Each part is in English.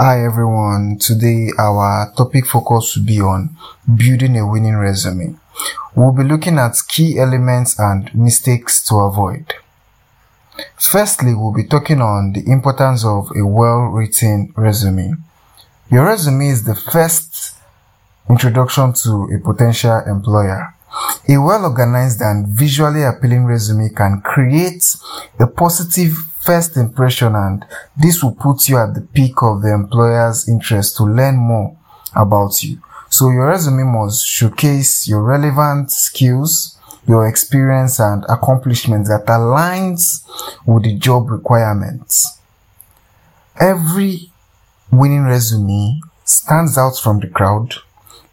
Hi everyone. Today our topic focus will be on building a winning resume. We'll be looking at key elements and mistakes to avoid. Firstly, we'll be talking on the importance of a well-written resume. Your resume is the first introduction to a potential employer. A well-organized and visually appealing resume can create a positive first impression and this will put you at the peak of the employer's interest to learn more about you. So your resume must showcase your relevant skills, your experience and accomplishments that aligns with the job requirements. Every winning resume stands out from the crowd,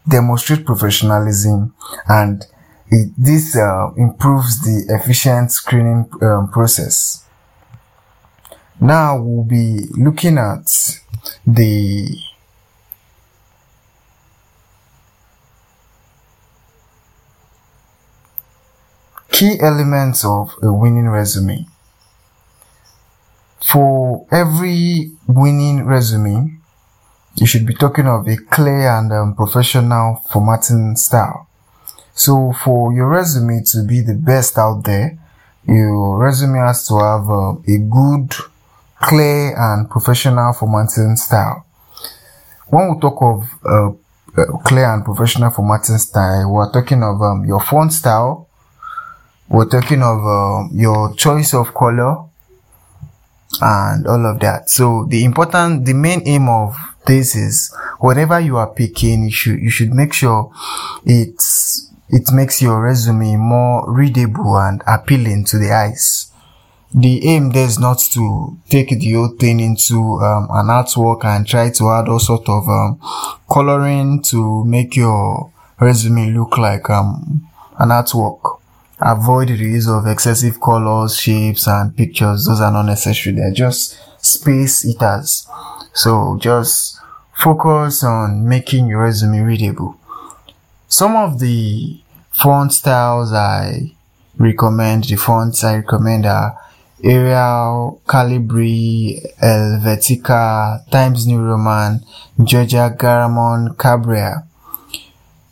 demonstrate professionalism and it, this uh, improves the efficient screening um, process. Now we'll be looking at the key elements of a winning resume. For every winning resume, you should be talking of a clear and um, professional formatting style. So for your resume to be the best out there, your resume has to have uh, a good clear and professional formatting style. When we talk of uh, uh, clear and professional formatting style, we're talking of um, your font style, we're talking of uh, your choice of color, and all of that. So the important, the main aim of this is whatever you are picking, you should you should make sure it's it makes your resume more readable and appealing to the eyes the aim there is not to take the whole thing into um, an artwork and try to add all sort of um, coloring to make your resume look like um, an artwork. Avoid the use of excessive colors, shapes, and pictures. Those are not necessary. They're just space eaters. So just focus on making your resume readable. Some of the font styles I recommend, the fonts I recommend are Arial, Calibri, Helvetica, Times New Roman, Georgia Garamond, Cambria.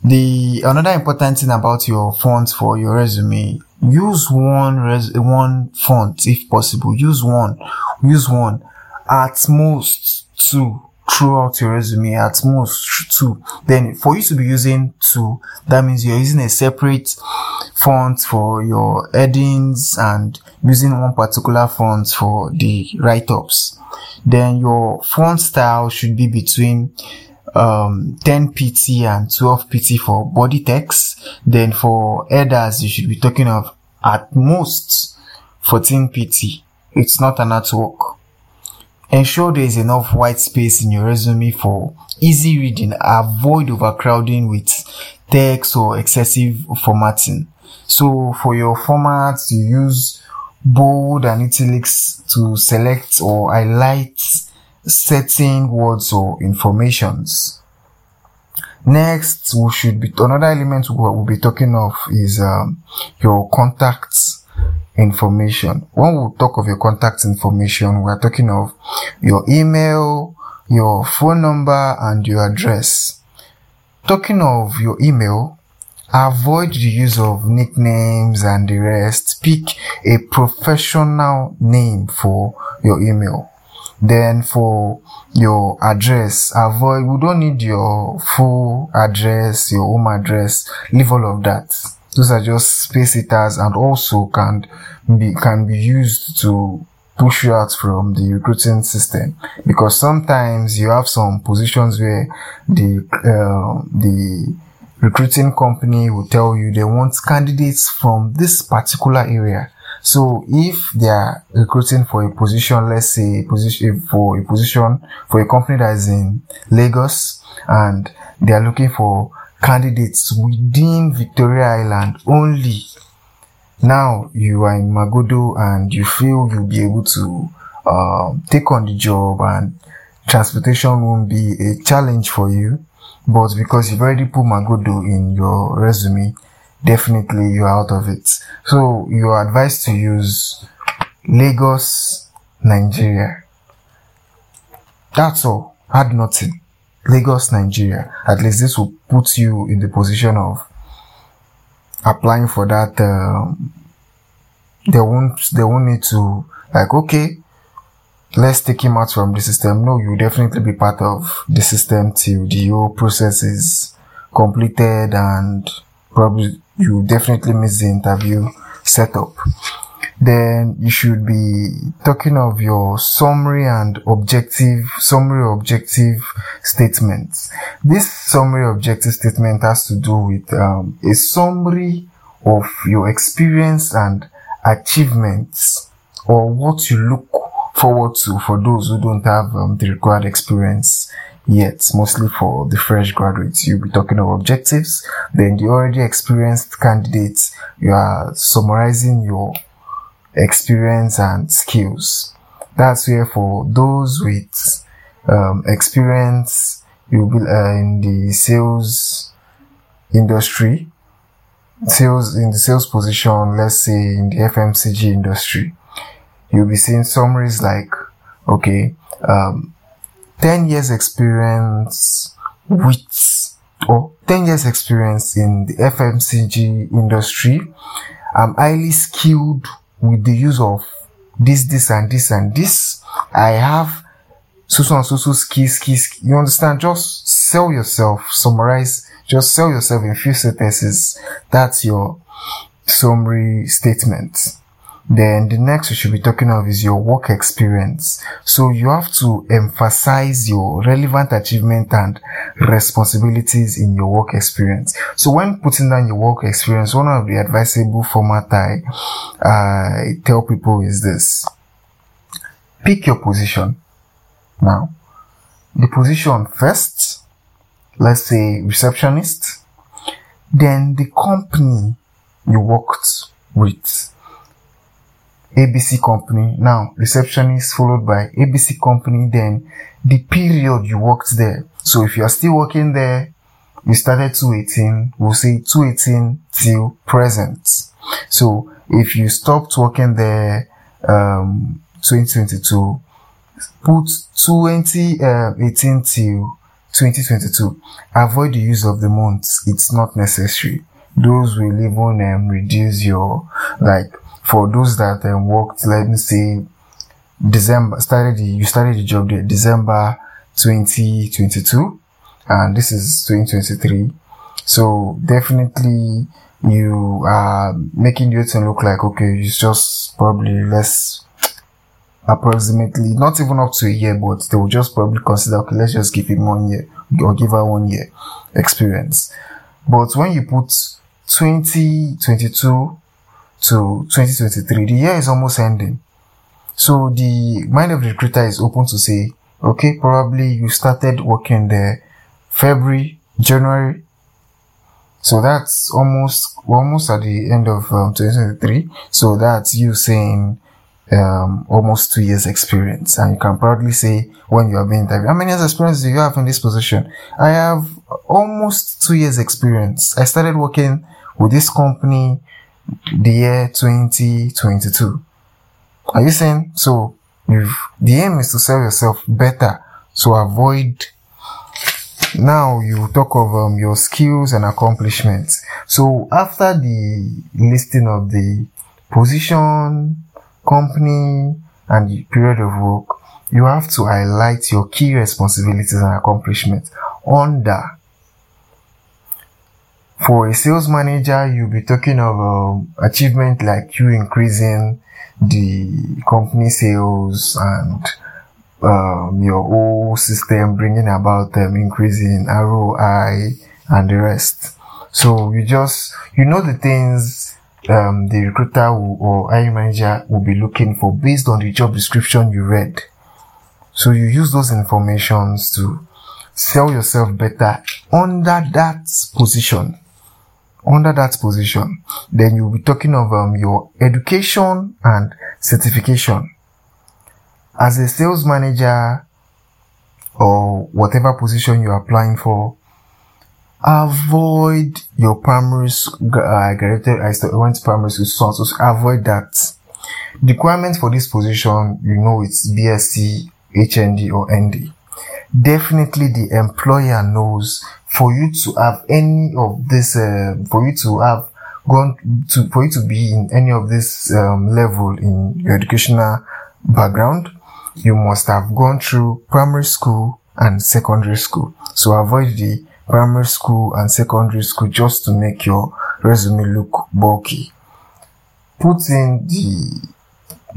The another important thing about your font for your resume, use one res, one font if possible. Use one, use one, at most two throughout your resume at most two. Then for you to be using two, that means you're using a separate font for your headings and using one particular font for the write-ups. Then your font style should be between um, 10 pt and 12 pt for body text. Then for headers, you should be talking of at most 14 pt. It's not an artwork. Ensure there is enough white space in your resume for easy reading. Avoid overcrowding with text or excessive formatting. So for your formats, you use bold and italics to select or highlight certain words or informations. Next, we should be another element we'll be talking of is um, your contacts information. When we talk of your contact information, we are talking of your email, your phone number, and your address. Talking of your email, avoid the use of nicknames and the rest. Pick a professional name for your email. Then for your address, avoid, we don't need your full address, your home address, leave all of that. Those are just space eaters and also can be, can be used to push you out from the recruiting system because sometimes you have some positions where the, uh, the recruiting company will tell you they want candidates from this particular area. So if they are recruiting for a position, let's say a position for a position for a company that is in Lagos and they are looking for candidates within Victoria Island only. Now you are in Magodo and you feel you'll be able to uh, take on the job and transportation won't be a challenge for you. But because you've already put Magodo in your resume, definitely you're out of it. So you are advised to use Lagos, Nigeria. That's all. had nothing. Lagos, Nigeria. At least this will put you in the position of applying for that. Um, they won't. They won't need to like. Okay, let's take him out from the system. No, you definitely be part of the system till the whole process is completed and probably you definitely miss the interview setup. Then you should be talking of your summary and objective, summary objective statements. This summary objective statement has to do with um, a summary of your experience and achievements or what you look forward to for those who don't have um, the required experience yet, mostly for the fresh graduates. You'll be talking of objectives. Then the already experienced candidates, you are summarizing your experience and skills. That's where for those with um, experience, you'll be uh, in the sales industry, sales in the sales position, let's say in the FMCG industry you'll be seeing summaries like, okay, um, 10 years experience with, or 10 years experience in the FMCG industry. I'm highly skilled with the use of this, this, and this, and this. I have so so and so so skills, skills. You understand? Just sell yourself, summarize, just sell yourself in few sentences. That's your summary statement. Then the next we should be talking of is your work experience. So you have to emphasize your relevant achievement and responsibilities in your work experience. So when putting down your work experience, one of the advisable format I, I tell people is this. Pick your position. Now, the position first, let's say receptionist, then the company you worked with ABC company, now receptionist followed by ABC company, then the period you worked there. So if you are still working there, you started 218, we'll say 218 till present. So if you stopped working there, um, 2022, put 2018 uh, till 2022. Avoid the use of the months. It's not necessary. Those will even um, reduce your, like, for those that um, worked, let me say, December, started the, you started the job there, December 2022, and this is 2023. So definitely you are making your thing look like, okay, it's just probably less, approximately, not even up to a year, but they will just probably consider, okay, let's just give him one year or give her one year experience. But when you put 2022 to 2023. The year is almost ending. So the mind of the recruiter is open to say, okay, probably you started working there February, January. So that's almost, almost at the end of um, 2023. So that's you saying, um, almost two years experience. And you can proudly say when you are being interviewed, how many years experience do you have in this position? I have almost two years experience. I started working with this company the year 2022. Are you saying? So, the aim is to sell yourself better, so avoid now you talk of um, your skills and accomplishments. So after the listing of the position, company, and the period of work, you have to highlight your key responsibilities and accomplishments under for a sales manager, you'll be talking of um, achievement like you increasing the company sales and um, your whole system bringing about them um, increasing ROI and the rest. So you just, you know the things um, the recruiter or hiring manager will be looking for based on the job description you read. So you use those informations to sell yourself better under that position under that position, then you'll be talking of um, your education and certification. As a sales manager or whatever position you're applying for, avoid your primary school. I graduated, I went to primary school, so avoid that. The requirement for this position, you know, it's BSc, HND or ND. definitely the employer knows for you to have any of this, uh, for you to have gone to, for you to be in any of this um, level in your educational background, you must have gone through primary school and secondary school. So avoid the primary school and secondary school just to make your resume look bulky. Put in the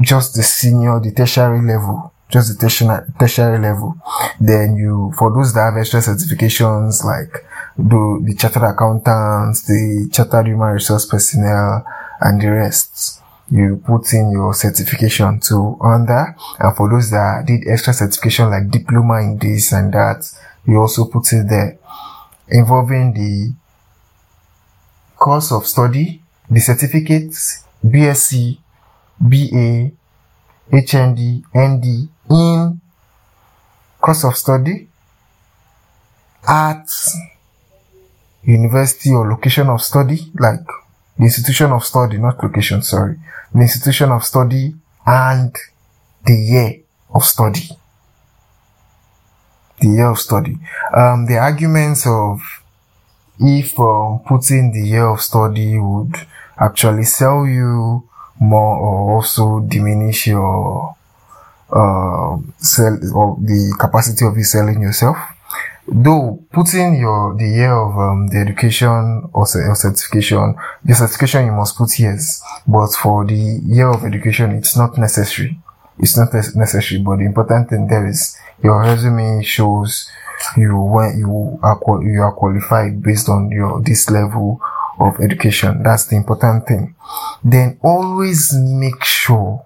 just the senior, the tertiary level, just the tertiary, tertiary level. Then you, for those that have extra certifications like the, the chartered accountants, the chartered human resource personnel, and the rest, you put in your certification to under. And for those that did extra certification like diploma in this and that, you also put it there involving the course of study, the certificates, BSc, BA, HND, ND in course of study, at university or location of study, like the institution of study, not location, sorry, the institution of study and the year of study. The year of study. Um, the arguments of if um, putting the year of study would actually sell you more or also diminish your uh, sell or the capacity of you selling yourself. Though putting your the year of um, the education or, or certification, the certification you must put years, but for the year of education, it's not necessary. It's not necessary, but the important thing there is your resume shows you when you are you are qualified based on your this level of education. That's the important thing. Then always make sure,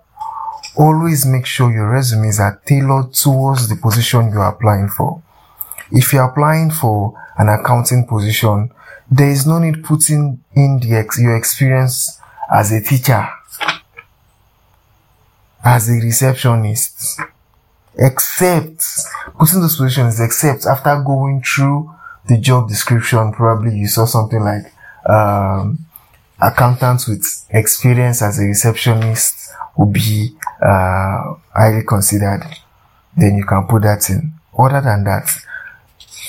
always make sure your resumes are tailored towards the position you are applying for. If you're applying for an accounting position, there is no need putting in the ex- your experience as a teacher, as a receptionist, except putting those positions, except after going through the job description, probably you saw something like um, accountants with experience as a receptionist will be uh, highly considered. Then you can put that in. Other than that,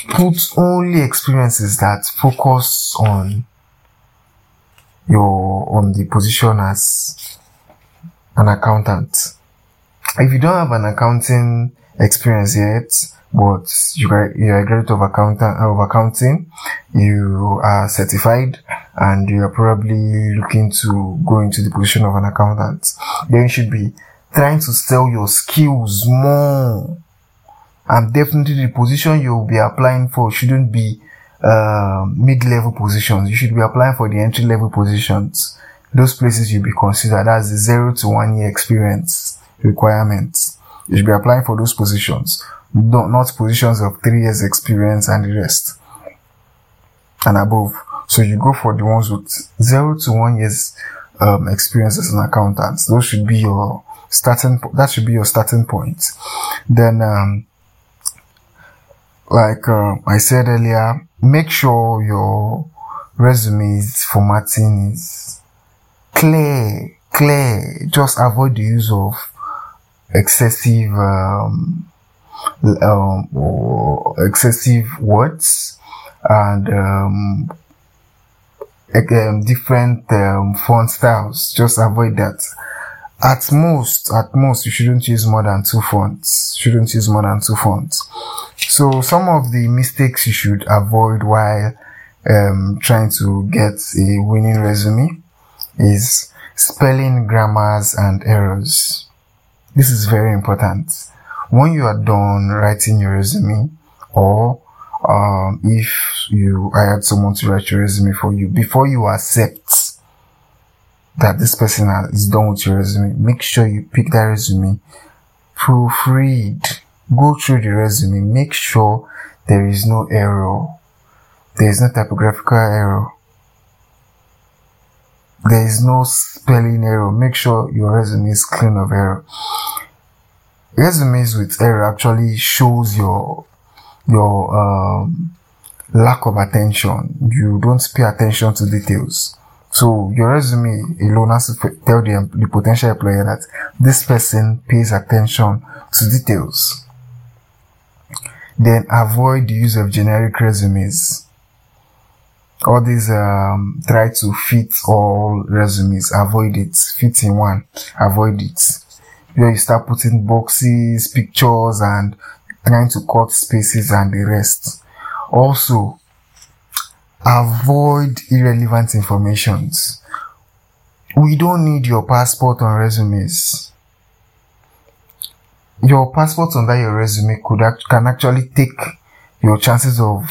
put only experiences that focus on your on the position as an accountant. If you don't have an accounting experience yet, but you are, you are a graduate of accountant of accounting, you are certified, and you are probably looking to go into the position of an accountant, then you should be trying to sell your skills more. And definitely the position you'll be applying for shouldn't be uh, mid-level positions. You should be applying for the entry-level positions. Those places you'll be considered as the zero to one year experience requirements. You should be applying for those positions, not positions of three years experience and the rest and above. So you go for the ones with zero to one years um, experience as an accountant. Those should be your starting. That should be your starting point. Then, um, like uh, I said earlier, make sure your resume's formatting is clear. Clear. Just avoid the use of excessive um, um, excessive words and um, um, different um, font styles. Just avoid that. At most, at most, you shouldn't use more than two fonts. Shouldn't use more than two fonts. So some of the mistakes you should avoid while um, trying to get a winning resume is spelling, grammars, and errors. This is very important. When you are done writing your resume, or um, if you hired someone to write your resume for you, before you accept that this person is done with your resume, make sure you pick that resume, proofread, go through the resume, make sure there is no error, there is no typographical error, there is no spelling error. Make sure your resume is clean of error. Resumes with error actually shows your your um, lack of attention. You don't pay attention to details. So your resume alone has to tell the, the potential employer that this person pays attention to details. Then avoid the use of generic resumes. All these um, try to fit all resumes. Avoid it. Fit in one. Avoid it. Where you start putting boxes, pictures, and trying to cut spaces and the rest. Also, avoid irrelevant informations. We don't need your passport on resumes. Your passport under your resume could act- can actually take your chances of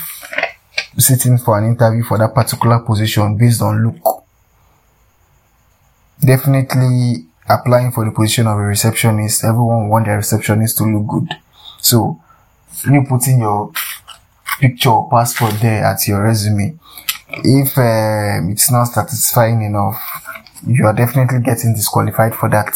sitting for an interview for that particular position based on look. Definitely applying for the position of a receptionist, everyone want their receptionist to look good. So you putting your picture or passport there at your resume, if um, it's not satisfying enough, you are definitely getting disqualified for that.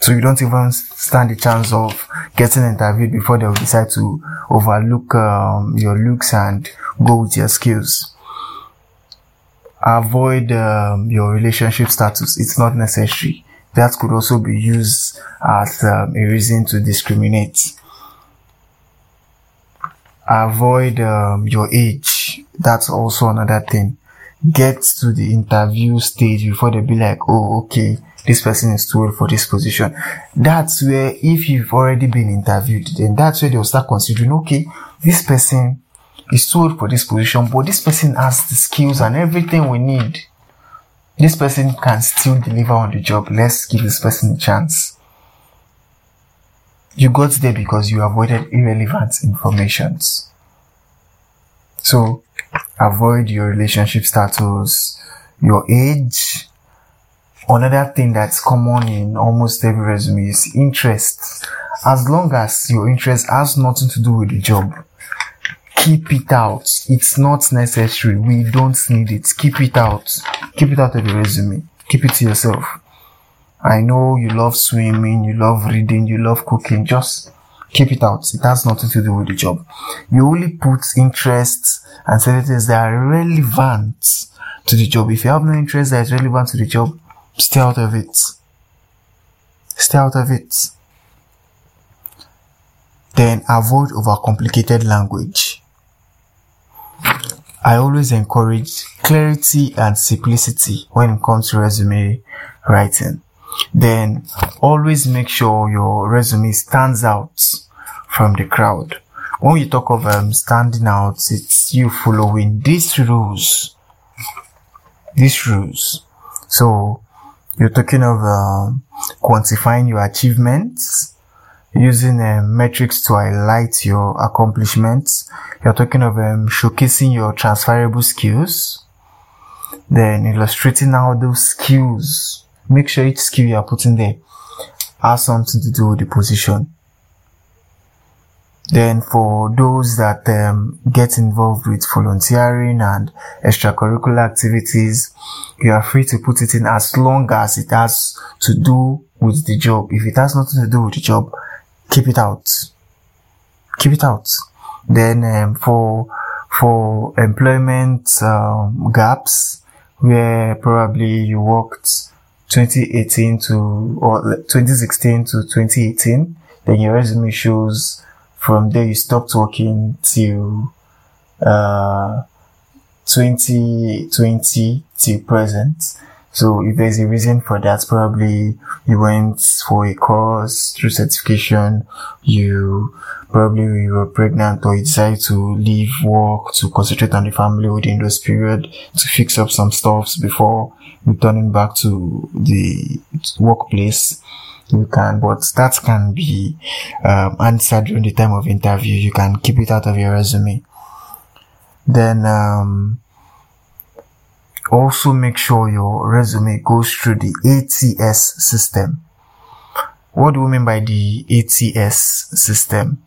So you don't even stand the chance of getting interviewed before they will decide to overlook um, your looks and go with your skills. Avoid um, your relationship status. It's not necessary. That could also be used as um, a reason to discriminate. Avoid um, your age. That's also another thing. Get to the interview stage before they be like, oh, okay, this person is too old for this position. That's where, if you've already been interviewed, then that's where they'll start considering, okay, this person is too old for this position, but this person has the skills and everything we need. This person can still deliver on the job. Let's give this person a chance. You got there because you avoided irrelevant informations. So, avoid your relationship status, your age. Another thing that's common in almost every resume is interest. As long as your interest has nothing to do with the job, keep it out. It's not necessary. We don't need it. Keep it out. Keep it out of your resume. Keep it to yourself. I know you love swimming, you love reading, you love cooking. Just keep it out. It has nothing to do with the job. You only put interests and sentences that are relevant to the job. If you have no interest that is relevant to the job, stay out of it. Stay out of it. Then avoid overcomplicated language. I always encourage clarity and simplicity when it comes to resume writing. Then always make sure your resume stands out from the crowd. When you talk of um, standing out, it's you following these rules. These rules. So you're talking of um, quantifying your achievements, using um, metrics to highlight your accomplishments. You're talking of um, showcasing your transferable skills, then illustrating how those skills. Make sure each skill you are putting there has something to do with the position. Then for those that um, get involved with volunteering and extracurricular activities, you are free to put it in as long as it has to do with the job. If it has nothing to do with the job, keep it out. Keep it out. Then um, for for employment um, gaps, where probably you worked 2018 to or 2016 to 2018, then your resume shows from there you stopped working till uh 2020 till present. So if there's a reason for that, probably you went for a course through certification, you probably we were pregnant or you decided to leave work to concentrate on the family within those period to fix up some stuffs before returning back to the workplace. You can, but that can be um, answered during the time of interview. You can keep it out of your resume. Then um, also make sure your resume goes through the ATS system. What do we mean by the ATS system?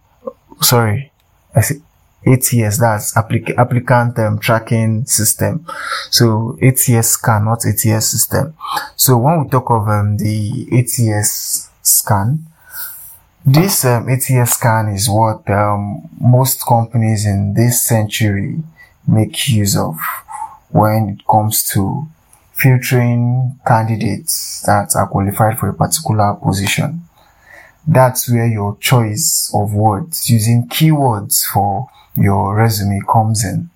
Sorry, I see ATS, that's applic- applicant um, tracking system. So ATS scan, not ATS system. So when we talk of um, the ATS scan, this um, ATS scan is what um, most companies in this century make use of when it comes to filtering candidates that are qualified for a particular position. That's where your choice of words, using keywords for your resume comes in.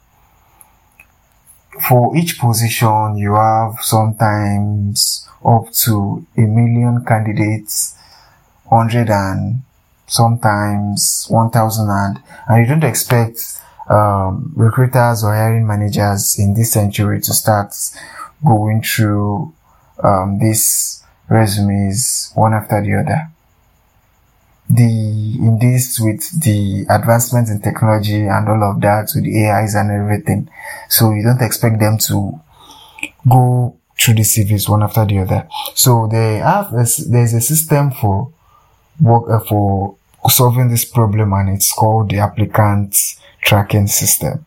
For each position, you have sometimes up to a million candidates, hundred and sometimes one thousand and, and you don't expect um, recruiters or hiring managers in this century to start going through um, these resumes one after the other the in this with the advancements in technology and all of that with the AIs and everything. So you don't expect them to go through the CVs one after the other. So they have a, there's a system for work uh, for solving this problem and it's called the applicant tracking system.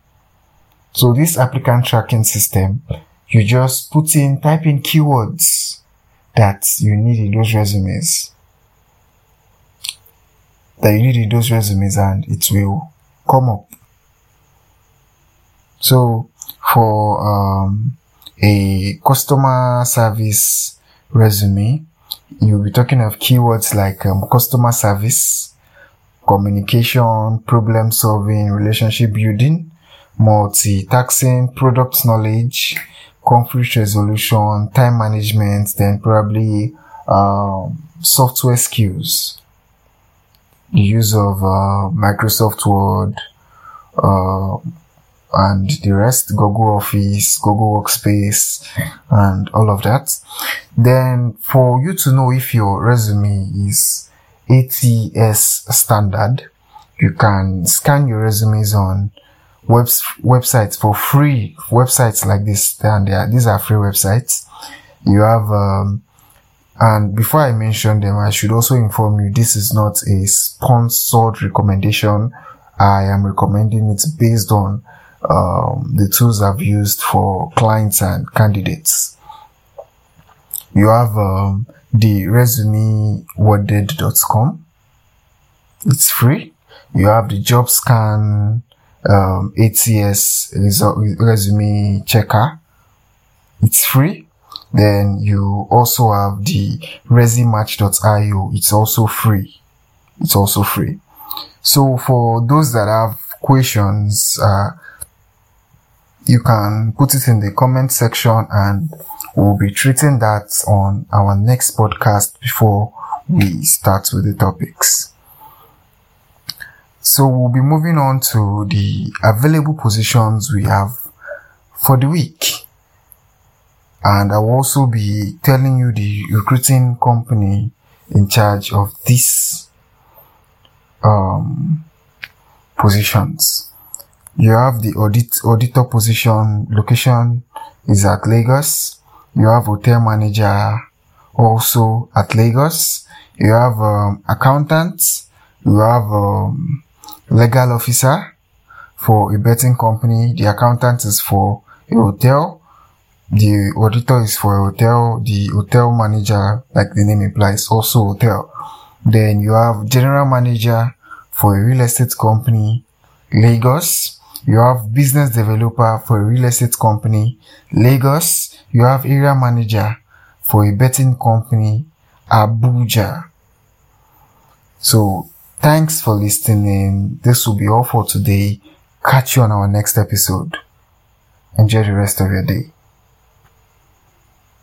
So this applicant tracking system, you just put in type in keywords that you need in those resumes that you need in those resumes and it will come up. So for um, a customer service resume, you'll be talking of keywords like um, customer service, communication, problem solving, relationship building, multitasking, product knowledge, conflict resolution, time management, then probably um, software skills use of uh, Microsoft Word uh, and the rest, Google Office, Google Workspace, and all of that. Then for you to know if your resume is ATS standard, you can scan your resumes on webs- websites for free. Websites like this, and these are free websites. You have um, and before I mention them, I should also inform you this is not a sponsored recommendation. I am recommending it based on um, the tools I've used for clients and candidates. You have um, the resumeworded.com. It's free. You have the Jobscan um, ATS resume checker. It's free. Then you also have the resymatch.io. It's also free. It's also free. So for those that have questions, uh, you can put it in the comment section and we'll be treating that on our next podcast before we start with the topics. So we'll be moving on to the available positions we have for the week and I will also be telling you the recruiting company in charge of these um, positions. You have the audit auditor position location is at Lagos. You have hotel manager also at Lagos. You have um, accountant. You have um, legal officer for a betting company. The accountant is for a hotel the auditor is for a hotel, the hotel manager, like the name implies, also hotel. Then you have general manager for a real estate company, Lagos. You have business developer for a real estate company, Lagos. You have area manager for a betting company, Abuja. So thanks for listening. This will be all for today. Catch you on our next episode. Enjoy the rest of your day.